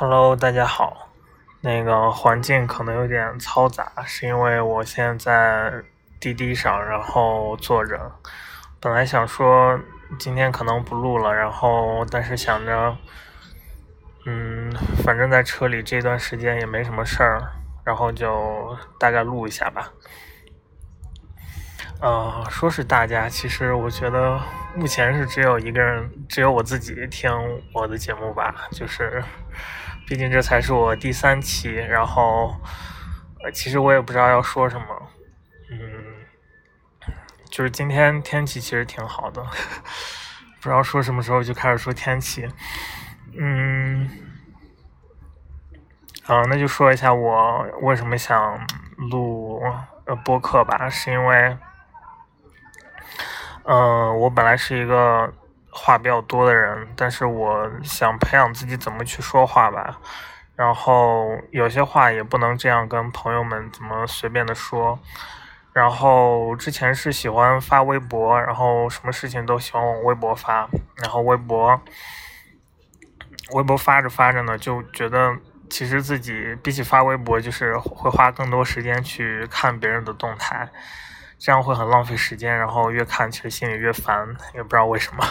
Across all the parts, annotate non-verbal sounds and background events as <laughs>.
Hello，大家好。那个环境可能有点嘈杂，是因为我现在在滴滴上，然后坐着。本来想说今天可能不录了，然后但是想着，嗯，反正在车里这段时间也没什么事儿，然后就大概录一下吧。呃，说是大家，其实我觉得目前是只有一个人，只有我自己听我的节目吧。就是，毕竟这才是我第三期，然后，呃，其实我也不知道要说什么。嗯，就是今天天气其实挺好的，<laughs> 不知道说什么时候就开始说天气。嗯，好，那就说一下我为什么想录呃播客吧，是因为。嗯，我本来是一个话比较多的人，但是我想培养自己怎么去说话吧。然后有些话也不能这样跟朋友们怎么随便的说。然后之前是喜欢发微博，然后什么事情都喜欢往微博发。然后微博，微博发着发着呢，就觉得其实自己比起发微博，就是会花更多时间去看别人的动态。这样会很浪费时间，然后越看其实心里越烦，也不知道为什么。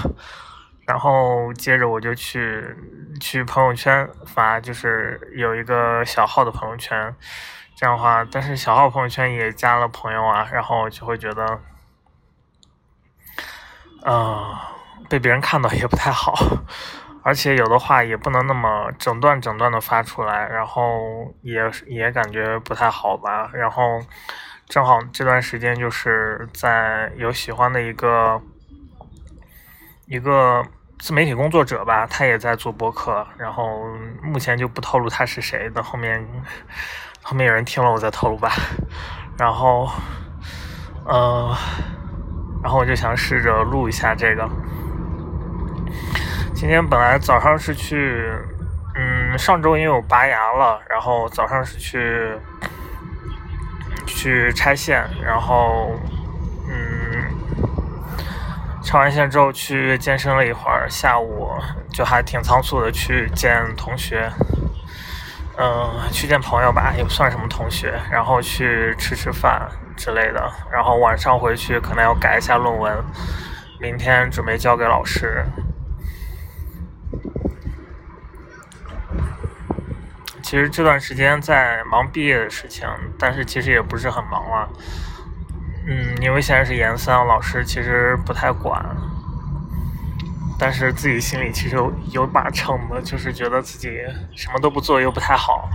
然后接着我就去去朋友圈发，就是有一个小号的朋友圈，这样的话，但是小号朋友圈也加了朋友啊，然后就会觉得，嗯，被别人看到也不太好，而且有的话也不能那么整段整段的发出来，然后也也感觉不太好吧，然后。正好这段时间就是在有喜欢的一个一个自媒体工作者吧，他也在做播客，然后目前就不透露他是谁，等后面后面有人听了我再透露吧。然后，呃，然后我就想试着录一下这个。今天本来早上是去，嗯，上周因为我拔牙了，然后早上是去。去拆线，然后，嗯，拆完线之后去健身了一会儿，下午就还挺仓促的去见同学，嗯，去见朋友吧，也不算什么同学，然后去吃吃饭之类的，然后晚上回去可能要改一下论文，明天准备交给老师。其实这段时间在忙毕业的事情，但是其实也不是很忙了。嗯，因为现在是研三，老师其实不太管，但是自己心里其实有有把秤的，就是觉得自己什么都不做又不太好。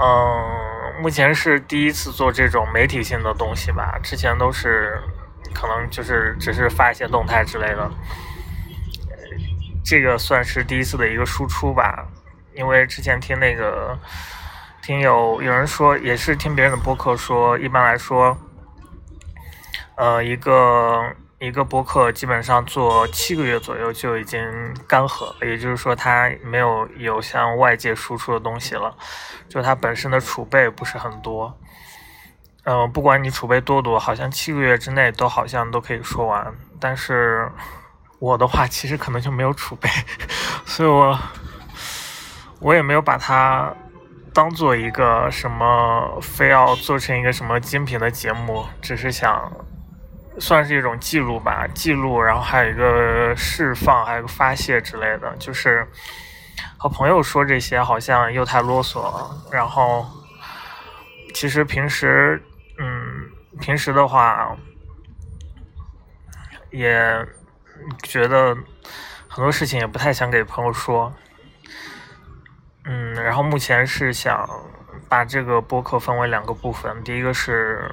嗯，目前是第一次做这种媒体性的东西吧，之前都是可能就是只是发一些动态之类的，这个算是第一次的一个输出吧。因为之前听那个听有有人说，也是听别人的播客说，一般来说，呃，一个一个播客基本上做七个月左右就已经干涸了，也就是说它没有有向外界输出的东西了，就它本身的储备不是很多。嗯，不管你储备多多，好像七个月之内都好像都可以说完，但是我的话其实可能就没有储备，<laughs> 所以我。我也没有把它当做一个什么，非要做成一个什么精品的节目，只是想算是一种记录吧，记录，然后还有一个释放，还有个发泄之类的。就是和朋友说这些，好像又太啰嗦了。然后其实平时，嗯，平时的话，也觉得很多事情也不太想给朋友说。嗯，然后目前是想把这个播客分为两个部分。第一个是，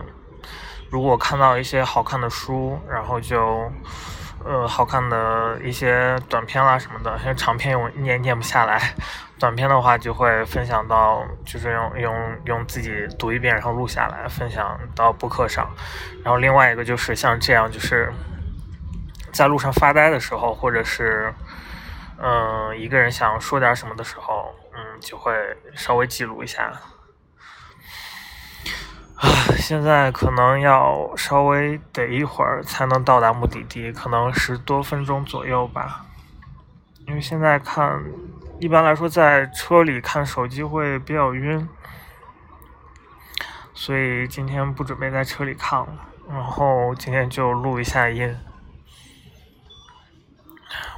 如果看到一些好看的书，然后就呃好看的一些短片啦什么的，像长篇我念念不下来，短片的话就会分享到，就是用用用自己读一遍，然后录下来分享到播客上。然后另外一个就是像这样，就是在路上发呆的时候，或者是嗯一个人想说点什么的时候。就会稍微记录一下。啊，现在可能要稍微得一会儿才能到达目的地，可能十多分钟左右吧。因为现在看一般来说在车里看手机会比较晕，所以今天不准备在车里看了。然后今天就录一下音。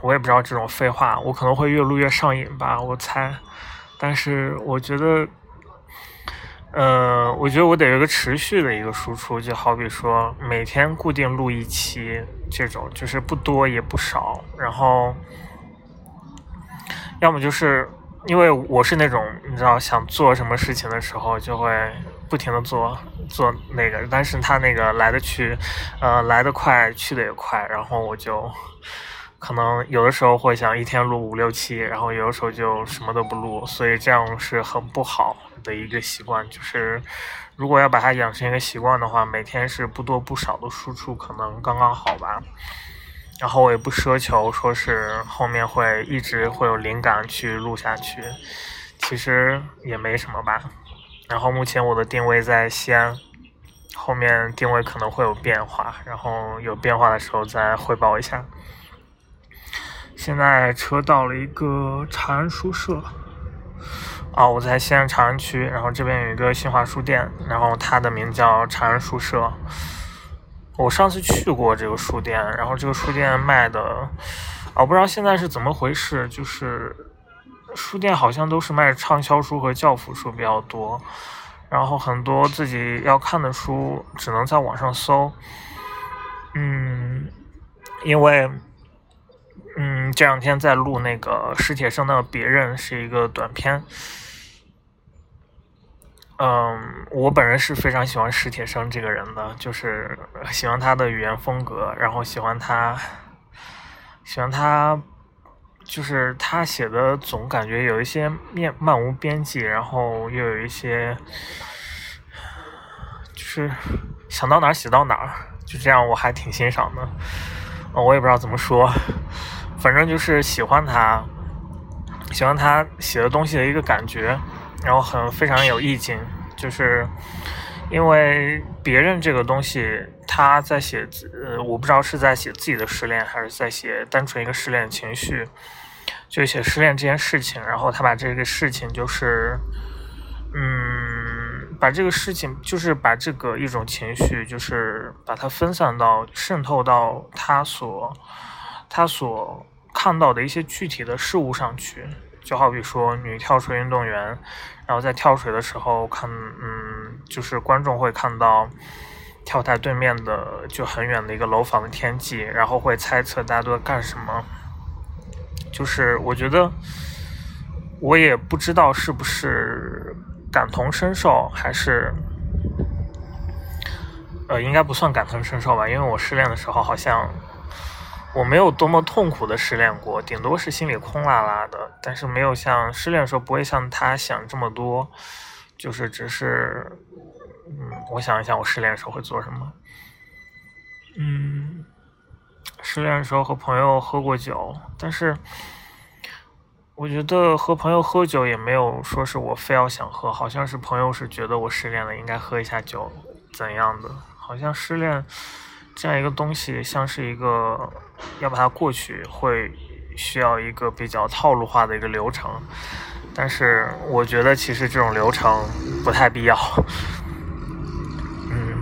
我也不知道这种废话，我可能会越录越上瘾吧，我猜。但是我觉得，呃，我觉得我得有个持续的一个输出，就好比说每天固定录一期这种，就是不多也不少。然后，要么就是因为我是那种你知道想做什么事情的时候就会不停的做做那个，但是他那个来的去，呃，来的快去的也快，然后我就。可能有的时候会想一天录五六期，然后有的时候就什么都不录，所以这样是很不好的一个习惯。就是如果要把它养成一个习惯的话，每天是不多不少的输出，可能刚刚好吧。然后我也不奢求说是后面会一直会有灵感去录下去，其实也没什么吧。然后目前我的定位在西安，后面定位可能会有变化，然后有变化的时候再汇报一下。现在车到了一个长安书社，啊，我在西安长安区，然后这边有一个新华书店，然后它的名叫长安书社。我上次去过这个书店，然后这个书店卖的，我不知道现在是怎么回事，就是书店好像都是卖畅销书和教辅书比较多，然后很多自己要看的书只能在网上搜，嗯，因为。嗯，这两天在录那个史铁生的《别人》是一个短片。嗯，我本人是非常喜欢史铁生这个人的，就是喜欢他的语言风格，然后喜欢他，喜欢他，就是他写的总感觉有一些面漫无边际，然后又有一些，就是想到哪儿写到哪儿，就这样，我还挺欣赏的。我也不知道怎么说。反正就是喜欢他，喜欢他写的东西的一个感觉，然后很非常有意境。就是因为别人这个东西，他在写，呃，我不知道是在写自己的失恋，还是在写单纯一个失恋情绪，就写失恋这件事情。然后他把这个事情，就是，嗯，把这个事情，就是把这个一种情绪，就是把它分散到渗透到他所，他所。看到的一些具体的事物上去，就好比说女跳水运动员，然后在跳水的时候看，嗯，就是观众会看到跳台对面的就很远的一个楼房的天际，然后会猜测大家都在干什么。就是我觉得，我也不知道是不是感同身受，还是，呃，应该不算感同身受吧，因为我失恋的时候好像。我没有多么痛苦的失恋过，顶多是心里空落落的，但是没有像失恋的时候不会像他想这么多，就是只是，嗯，我想一想，我失恋的时候会做什么？嗯，失恋的时候和朋友喝过酒，但是我觉得和朋友喝酒也没有说是我非要想喝，好像是朋友是觉得我失恋了应该喝一下酒，怎样的？好像失恋。这样一个东西，像是一个要把它过去，会需要一个比较套路化的一个流程。但是我觉得其实这种流程不太必要。嗯，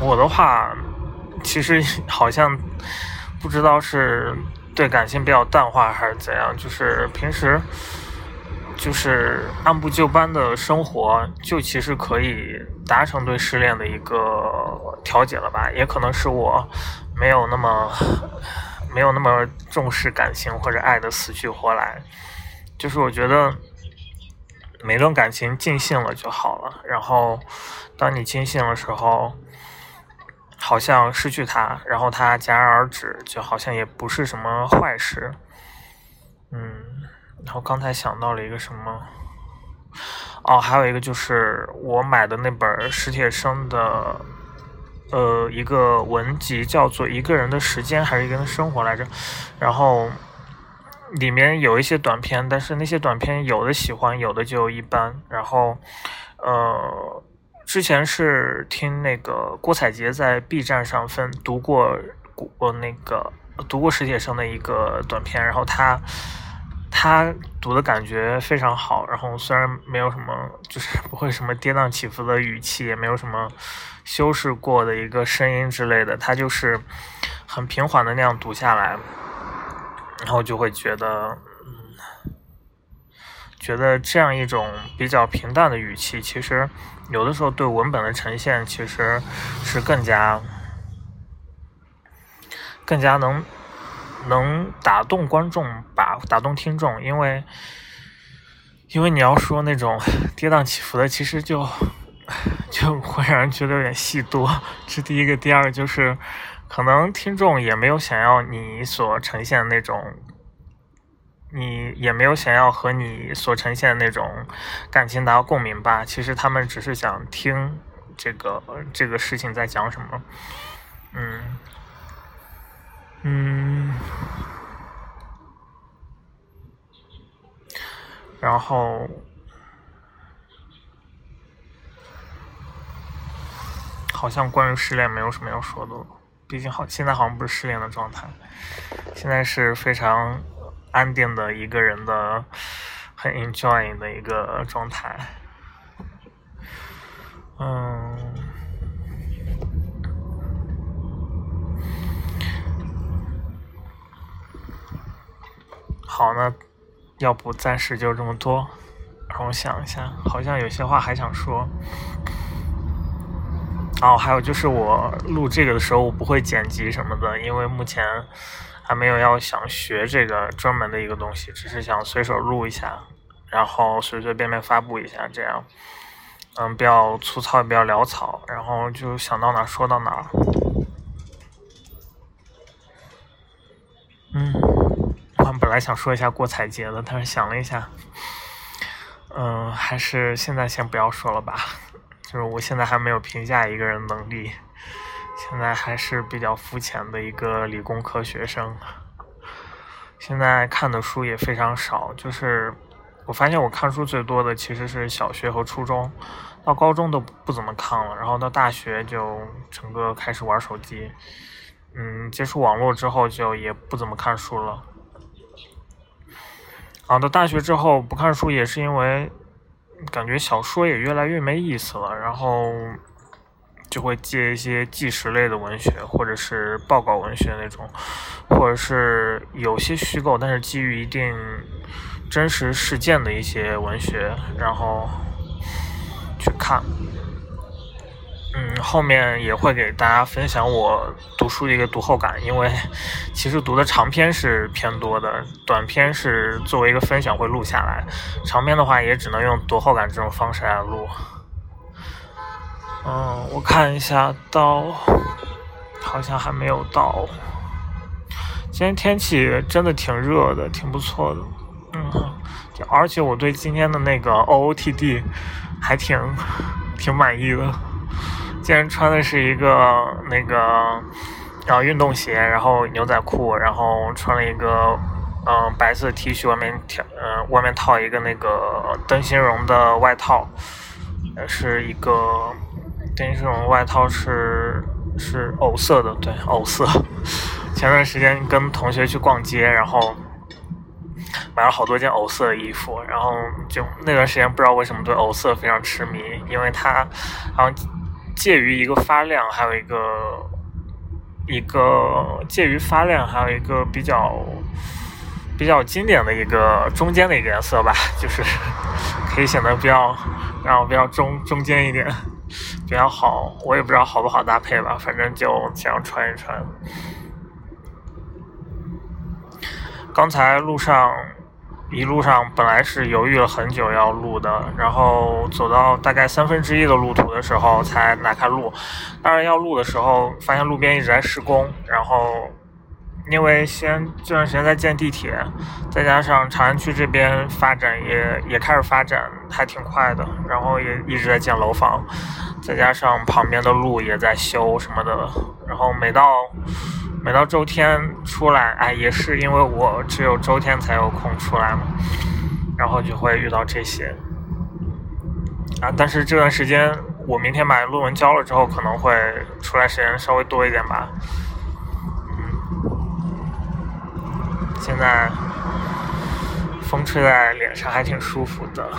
我的话其实 <laughs> 好像不知道是对感情比较淡化还是怎样，就是平时。就是按部就班的生活，就其实可以达成对失恋的一个调节了吧？也可能是我没有那么没有那么重视感情或者爱的死去活来。就是我觉得每段感情尽兴了就好了。然后当你尽兴的时候，好像失去它，然后它戛然而止，就好像也不是什么坏事。嗯。然后刚才想到了一个什么？哦，还有一个就是我买的那本史铁生的，呃，一个文集，叫做《一个人的时间》还是一个人的生活来着？然后里面有一些短片，但是那些短片有的喜欢，有的就一般。然后，呃，之前是听那个郭采洁在 B 站上分读过过那个读过史铁生的一个短片，然后他。他读的感觉非常好，然后虽然没有什么，就是 <laughs> 不会什么跌宕起伏的语气，也没有什么修饰过的一个声音之类的，他就是很平缓的那样读下来，然后就会觉得，嗯，觉得这样一种比较平淡的语气，其实有的时候对文本的呈现其实是更加更加能。能打动观众，把打动听众，因为，因为你要说那种 <laughs> 跌宕起伏的，其实就 <laughs> 就会让人觉得有点戏多。这第一个，第二个就是，可能听众也没有想要你所呈现的那种，你也没有想要和你所呈现的那种感情达到共鸣吧。其实他们只是想听这个这个事情在讲什么，嗯，然后好像关于失恋没有什么要说的了，毕竟好现在好像不是失恋的状态，现在是非常安定的一个人的很 enjoy 的一个状态，嗯。好，那要不暂时就这么多。让我想一下，好像有些话还想说。哦，还有就是我录这个的时候，我不会剪辑什么的，因为目前还没有要想学这个专门的一个东西，只是想随手录一下，然后随随便便发布一下，这样，嗯，比较粗糙，比较潦草，然后就想到哪说到哪。嗯。本来想说一下郭采洁的，但是想了一下，嗯，还是现在先不要说了吧。就是我现在还没有评价一个人能力，现在还是比较肤浅的一个理工科学生。现在看的书也非常少，就是我发现我看书最多的其实是小学和初中，到高中都不怎么看了，然后到大学就整个开始玩手机，嗯，接触网络之后就也不怎么看书了。啊，到大学之后不看书也是因为感觉小说也越来越没意思了，然后就会借一些纪实类的文学，或者是报告文学那种，或者是有些虚构但是基于一定真实事件的一些文学，然后去看。嗯，后面也会给大家分享我读书的一个读后感，因为 <laughs> 其实读的长篇是偏多的，短篇是作为一个分享会录下来，长篇的话也只能用读后感这种方式来录。嗯，我看一下，到好像还没有到。今天天气真的挺热的，挺不错的。嗯，而且我对今天的那个 OOTD 还挺挺满意的。今天穿的是一个那个，然后运动鞋，然后牛仔裤，然后穿了一个嗯白色 T 恤，外面条嗯外面套一个那个灯芯绒的外套，是一个灯芯绒外套是是藕色的，对藕色。<laughs> 前段时间跟同学去逛街，然后买了好多件藕色的衣服，然后就那段时间不知道为什么对藕色非常痴迷，因为它好像。介于一个发亮，还有一个一个介于发亮，还有一个比较比较经典的一个中间的一个颜色吧，就是 <laughs> 可以显得比较然后比较中中间一点，比较好。我也不知道好不好搭配吧，反正就这样穿一穿。刚才路上。一路上本来是犹豫了很久要录的，然后走到大概三分之一的路途的时候才拿开录。当然要录的时候，发现路边一直在施工，然后因为先这段时间在建地铁，再加上长安区这边发展也也开始发展，还挺快的，然后也一直在建楼房，再加上旁边的路也在修什么的，然后每到。每到周天出来，哎，也是因为我只有周天才有空出来嘛，然后就会遇到这些啊。但是这段时间，我明天把论文交了之后，可能会出来时间稍微多一点吧。嗯，现在风吹在脸上还挺舒服的。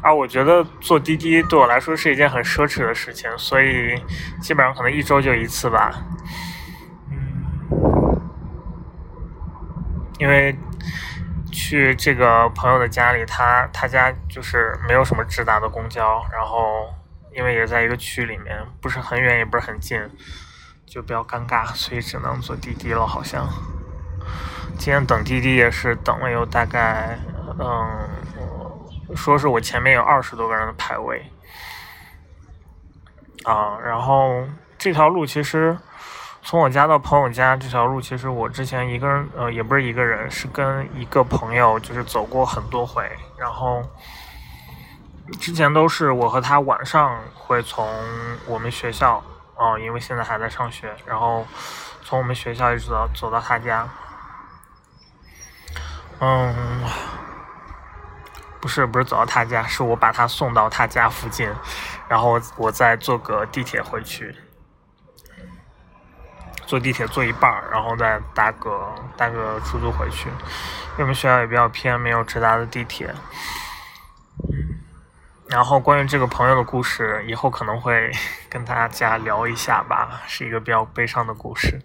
啊我觉得坐滴滴对我来说是一件很奢侈的事情，所以基本上可能一周就一次吧。因为去这个朋友的家里，他他家就是没有什么直达的公交，然后因为也在一个区里面，不是很远也不是很近，就比较尴尬，所以只能坐滴滴了。好像今天等滴滴也是等了有大概嗯。说是我前面有二十多个人的排位，啊，然后这条路其实从我家到朋友家这条路，其实我之前一个人，呃，也不是一个人，是跟一个朋友，就是走过很多回。然后之前都是我和他晚上会从我们学校，哦，因为现在还在上学，然后从我们学校一直到走到他家，嗯。不是不是走到他家，是我把他送到他家附近，然后我再坐个地铁回去，坐地铁坐一半儿，然后再搭个搭个出租回去。因为我们学校也比较偏，没有直达的地铁。然后关于这个朋友的故事，以后可能会 <laughs> 跟大家聊一下吧，是一个比较悲伤的故事。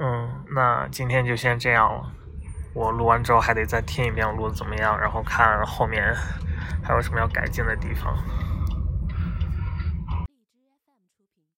嗯，那今天就先这样了。我录完之后还得再听一遍，我录的怎么样，然后看后面还有什么要改进的地方。